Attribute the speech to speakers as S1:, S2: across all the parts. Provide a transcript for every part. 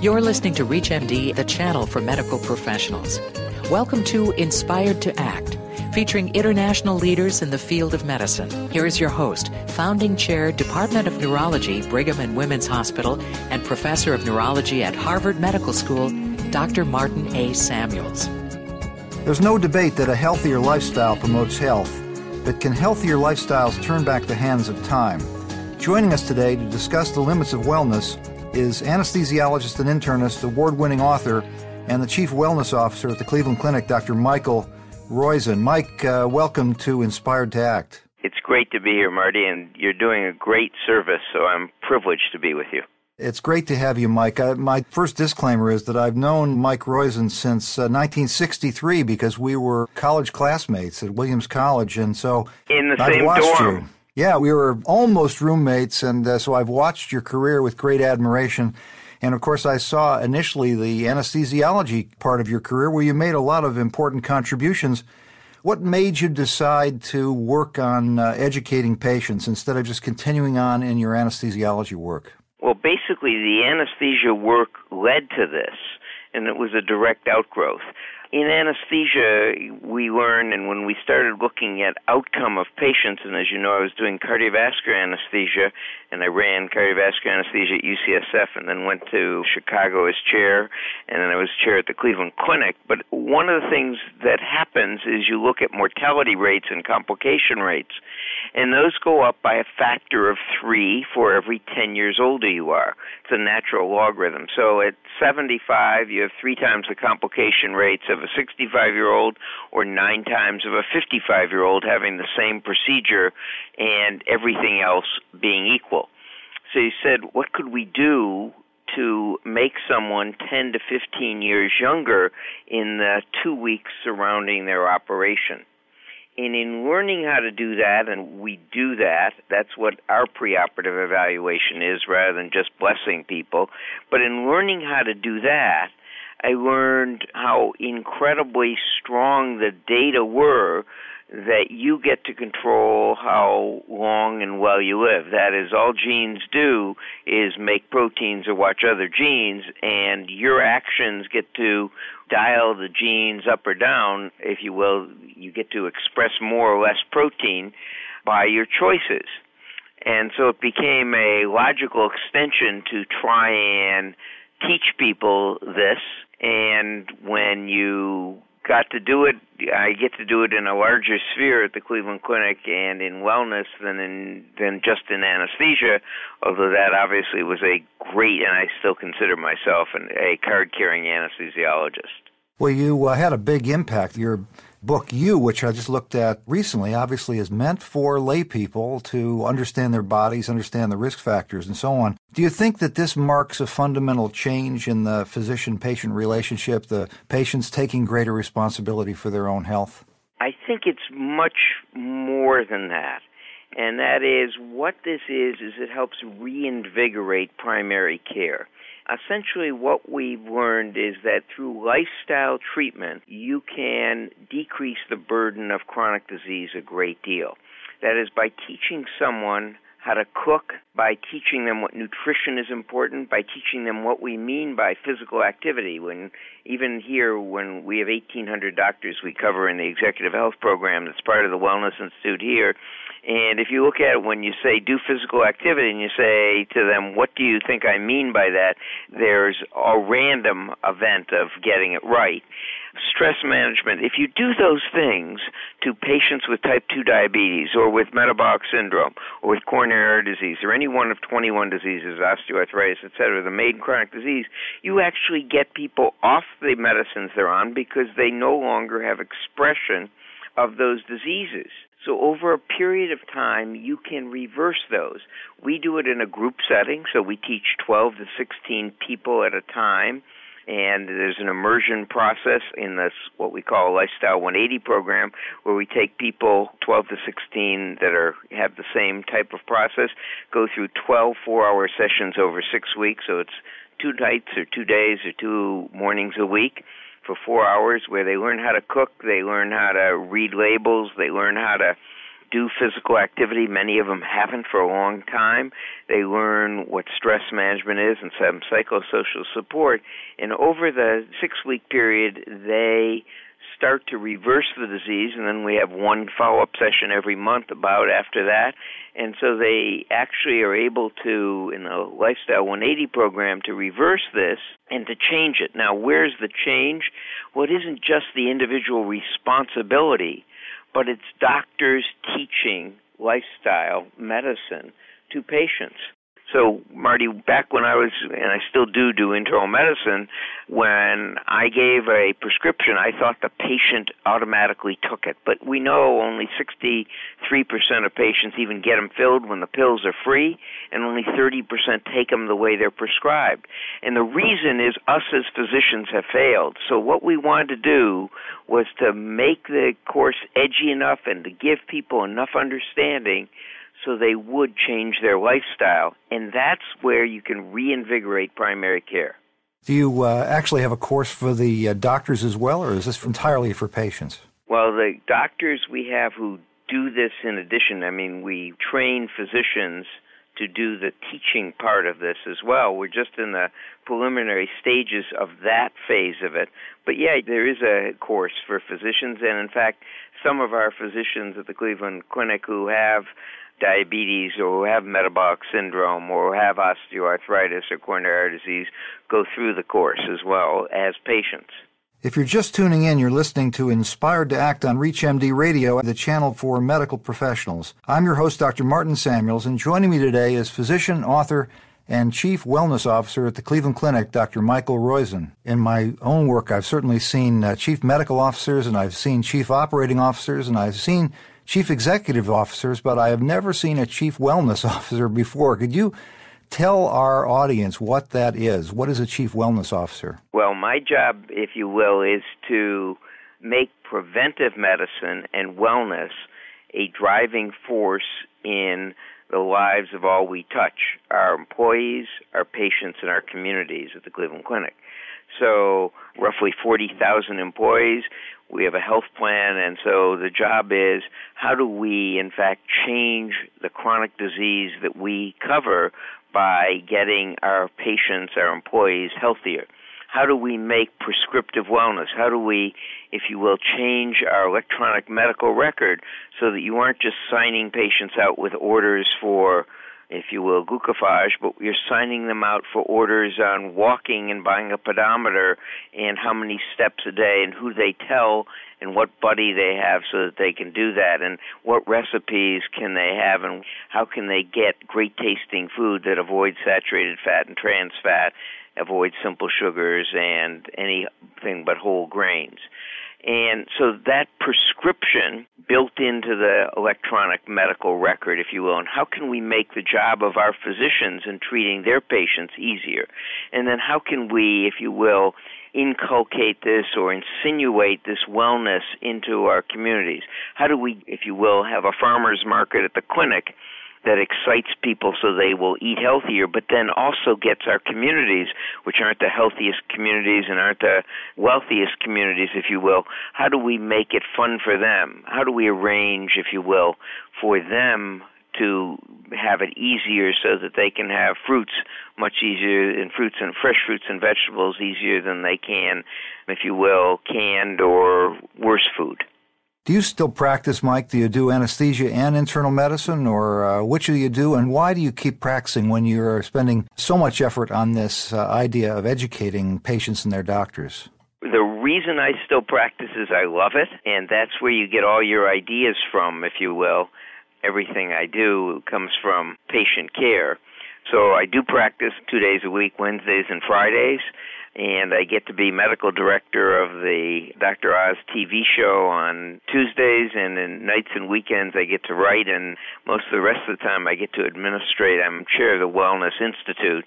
S1: You're listening to ReachMD, the channel for medical professionals. Welcome to Inspired to Act, featuring international leaders in the field of medicine. Here is your host, founding chair, Department of Neurology, Brigham and Women's Hospital, and professor of neurology at Harvard Medical School, Dr. Martin A. Samuels.
S2: There's no debate that a healthier lifestyle promotes health, but can healthier lifestyles turn back the hands of time? Joining us today to discuss the limits of wellness is anesthesiologist and internist, award winning author, and the chief wellness officer at the Cleveland Clinic, Dr. Michael Roizen. Mike, uh, welcome to Inspired to Act.
S3: It's great to be here, Marty, and you're doing a great service, so I'm privileged to be with you.
S2: It's great to have you, Mike. Uh, my first disclaimer is that I've known Mike Roizen since uh, 1963 because we were college classmates at Williams College, and so
S3: in the
S2: I've
S3: same
S2: watched
S3: dorm.
S2: you. Yeah, we were almost roommates, and uh, so I've watched your career with great admiration. And of course, I saw initially the anesthesiology part of your career where you made a lot of important contributions. What made you decide to work on uh, educating patients instead of just continuing on in your anesthesiology work?
S3: Well, basically, the anesthesia work led to this, and it was a direct outgrowth in anesthesia, we learn, and when we started looking at outcome of patients, and as you know, I was doing cardiovascular anesthesia, and I ran cardiovascular anesthesia at UCSF, and then went to Chicago as chair, and then I was chair at the Cleveland Clinic. But one of the things that happens is you look at mortality rates and complication rates, and those go up by a factor of three for every 10 years older you are. It's a natural logarithm. So at 75, you have three times the complication rates of a 65 year old or nine times of a 55 year old having the same procedure and everything else being equal. So you said, what could we do to make someone 10 to 15 years younger in the two weeks surrounding their operation? And in learning how to do that, and we do that, that's what our preoperative evaluation is rather than just blessing people. But in learning how to do that, I learned how incredibly strong the data were that you get to control how long and well you live. That is, all genes do is make proteins or watch other genes, and your actions get to dial the genes up or down, if you will. You get to express more or less protein by your choices. And so it became a logical extension to try and teach people this. And when you got to do it. I get to do it in a larger sphere at the Cleveland Clinic and in wellness than in than just in anesthesia. Although that obviously was a great, and I still consider myself an, a card-carrying anesthesiologist.
S2: Well, you uh, had a big impact. Your book, You, which I just looked at recently, obviously is meant for lay people to understand their bodies, understand the risk factors, and so on. Do you think that this marks a fundamental change in the physician patient relationship, the patients taking greater responsibility for their own health?
S3: I think it's much more than that. And that is what this is is it helps reinvigorate primary care essentially what we've learned is that through lifestyle treatment, you can decrease the burden of chronic disease a great deal. That is by teaching someone how to cook, by teaching them what nutrition is important, by teaching them what we mean by physical activity. When even here, when we have 1,800 doctors we cover in the executive health program that's part of the Wellness Institute here, and if you look at it when you say do physical activity and you say to them, what do you think I mean by that? There's a random event of getting it right. Stress management, if you do those things to patients with type 2 diabetes or with metabolic syndrome or with coronary disease or any one of 21 diseases, osteoarthritis, etc., the main chronic disease, you actually get people off the medicines they're on because they no longer have expression of those diseases. So over a period of time, you can reverse those. We do it in a group setting, so we teach 12 to 16 people at a time. And there's an immersion process in this, what we call a Lifestyle 180 program, where we take people 12 to 16 that are have the same type of process, go through 12 four-hour sessions over six weeks. So it's two nights or two days or two mornings a week for four hours where they learn how to cook, they learn how to read labels, they learn how to do physical activity. Many of them haven't for a long time. They learn what stress management is and some psychosocial support. And over the six week period, they start to reverse the disease, and then we have one follow up session every month about after that. And so they actually are able to, in the Lifestyle 180 program, to reverse this and to change it. Now, where's the change? Well, it isn't just the individual responsibility, but it's doctors teaching lifestyle medicine to patients. So, Marty, back when I was, and I still do do internal medicine, when I gave a prescription, I thought the patient automatically took it. But we know only 63% of patients even get them filled when the pills are free, and only 30% take them the way they're prescribed. And the reason is us as physicians have failed. So, what we wanted to do was to make the course edgy enough and to give people enough understanding so they would change their lifestyle. And that's where you can reinvigorate primary care.
S2: Do you uh, actually have a course for the uh, doctors as well, or is this entirely for patients?
S3: Well, the doctors we have who do this in addition, I mean, we train physicians to do the teaching part of this as well. We're just in the preliminary stages of that phase of it. But yeah, there is a course for physicians, and in fact, some of our physicians at the Cleveland Clinic who have diabetes or who have metabolic syndrome or have osteoarthritis or coronary disease go through the course as well as patients.
S2: If you're just tuning in, you're listening to Inspired to Act on ReachMD Radio, the channel for medical professionals. I'm your host, Dr. Martin Samuels, and joining me today is physician, author, and Chief Wellness Officer at the Cleveland Clinic, Dr. Michael Roizen. In my own work, I've certainly seen uh, Chief Medical Officers, and I've seen Chief Operating Officers, and I've seen chief executive officers, but I have never seen a chief wellness officer before. Could you tell our audience what that is? What is a chief wellness officer?
S3: Well, my job, if you will, is to make preventive medicine and wellness a driving force in the lives of all we touch our employees, our patients, and our communities at the Cleveland Clinic. So, roughly 40,000 employees. We have a health plan, and so the job is how do we, in fact, change the chronic disease that we cover by getting our patients, our employees, healthier? How do we make prescriptive wellness? How do we, if you will, change our electronic medical record so that you aren't just signing patients out with orders for if you will, glucophage, but you're signing them out for orders on walking and buying a pedometer and how many steps a day and who they tell and what buddy they have so that they can do that and what recipes can they have and how can they get great tasting food that avoids saturated fat and trans fat, avoids simple sugars and anything but whole grains. And so that prescription built into the electronic medical record, if you will, and how can we make the job of our physicians in treating their patients easier? And then how can we, if you will, inculcate this or insinuate this wellness into our communities? How do we, if you will, have a farmer's market at the clinic that excites people so they will eat healthier, but then also gets our communities, which aren't the healthiest communities and aren't the wealthiest communities, if you will, how do we make it fun for them? How do we arrange, if you will, for them to have it easier so that they can have fruits much easier and fruits and fresh fruits and vegetables easier than they can, if you will, canned or worse food.
S2: Do you still practice, Mike? Do you do anesthesia and internal medicine, or uh, which do you do, and why do you keep practicing when you're spending so much effort on this uh, idea of educating patients and their doctors?
S3: The reason I still practice is I love it, and that's where you get all your ideas from, if you will. Everything I do comes from patient care. So I do practice two days a week, Wednesdays and Fridays and I get to be medical director of the Dr. Oz TV show on Tuesdays, and in nights and weekends I get to write, and most of the rest of the time I get to administrate. I'm chair of the Wellness Institute,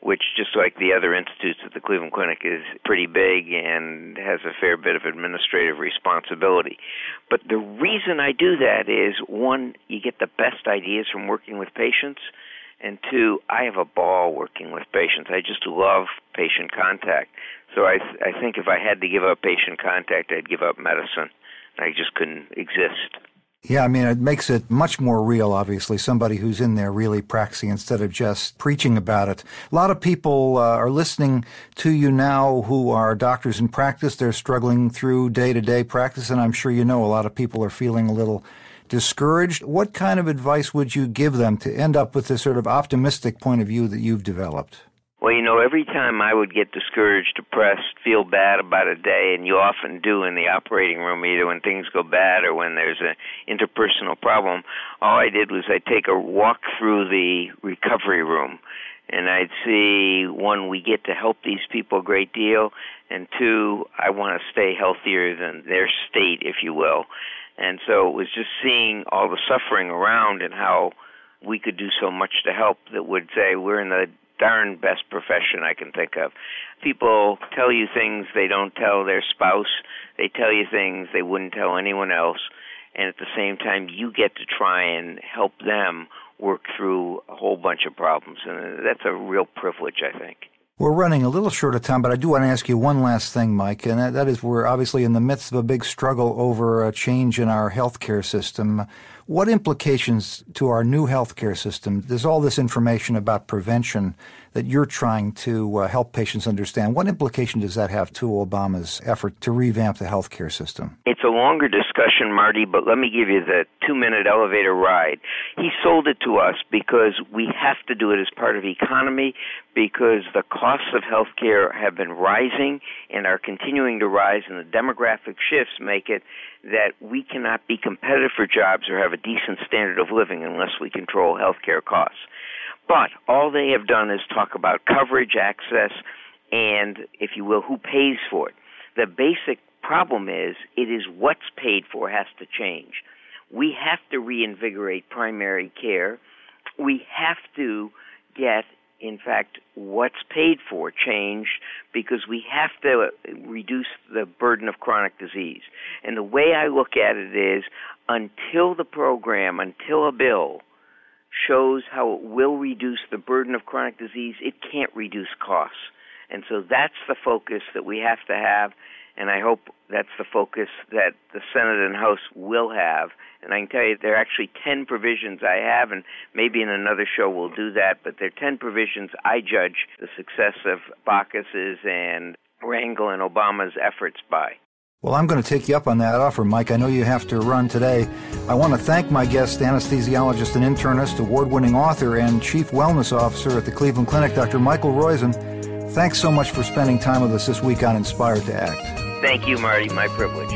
S3: which, just like the other institutes at the Cleveland Clinic, is pretty big and has a fair bit of administrative responsibility. But the reason I do that is one, you get the best ideas from working with patients and two, I have a ball working with patients. I just love patient contact. So I I think if I had to give up patient contact, I'd give up medicine. I just couldn't exist.
S2: Yeah, I mean, it makes it much more real, obviously, somebody who's in there really practicing instead of just preaching about it. A lot of people uh, are listening to you now who are doctors in practice. They're struggling through day to day practice, and I'm sure you know a lot of people are feeling a little discouraged. What kind of advice would you give them to end up with this sort of optimistic point of view that you've developed?
S3: Well, you know, every time I would get discouraged, depressed, feel bad about a day, and you often do in the operating room, either when things go bad or when there's an interpersonal problem, all I did was I'd take a walk through the recovery room. And I'd see one, we get to help these people a great deal, and two, I want to stay healthier than their state, if you will. And so it was just seeing all the suffering around and how we could do so much to help that would say we're in the darn best profession I can think of. People tell you things they don't tell their spouse, they tell you things they wouldn't tell anyone else, and at the same time, you get to try and help them work through a whole bunch of problems. And that's a real privilege, I think.
S2: We're running a little short of time, but I do want to ask you one last thing, Mike, and that, that is we're obviously in the midst of a big struggle over a change in our healthcare system. What implications to our new healthcare system? There's all this information about prevention that you're trying to uh, help patients understand. What implication does that have to Obama's effort to revamp the healthcare system?
S3: It's a longer discussion, Marty, but let me give you the two minute elevator ride. He sold it to us because we have to do it as part of the economy because the costs of healthcare have been rising and are continuing to rise, and the demographic shifts make it that we cannot be competitive for jobs or have a decent standard of living unless we control healthcare costs. But all they have done is talk about coverage, access, and, if you will, who pays for it. The basic problem is it is what's paid for has to change. We have to reinvigorate primary care. We have to get, in fact, what's paid for changed because we have to reduce the burden of chronic disease. And the way I look at it is until the program, until a bill shows how it will reduce the burden of chronic disease, it can't reduce costs. And so that's the focus that we have to have, and I hope that's the focus that the Senate and House will have. And I can tell you there are actually 10 provisions I have, and maybe in another show we'll do that, but there are 10 provisions I judge the success of Baucus's and Rangel and Obama's efforts by.
S2: Well, I'm going to take you up on that offer, Mike. I know you have to run today. I want to thank my guest, anesthesiologist and internist, award winning author, and chief wellness officer at the Cleveland Clinic, Dr. Michael Roizen. Thanks so much for spending time with us this week on Inspired to Act.
S3: Thank you, Marty. My privilege.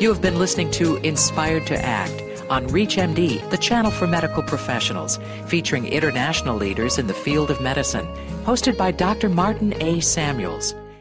S1: You have been listening to Inspired to Act on ReachMD, the channel for medical professionals, featuring international leaders in the field of medicine, hosted by Dr. Martin A. Samuels.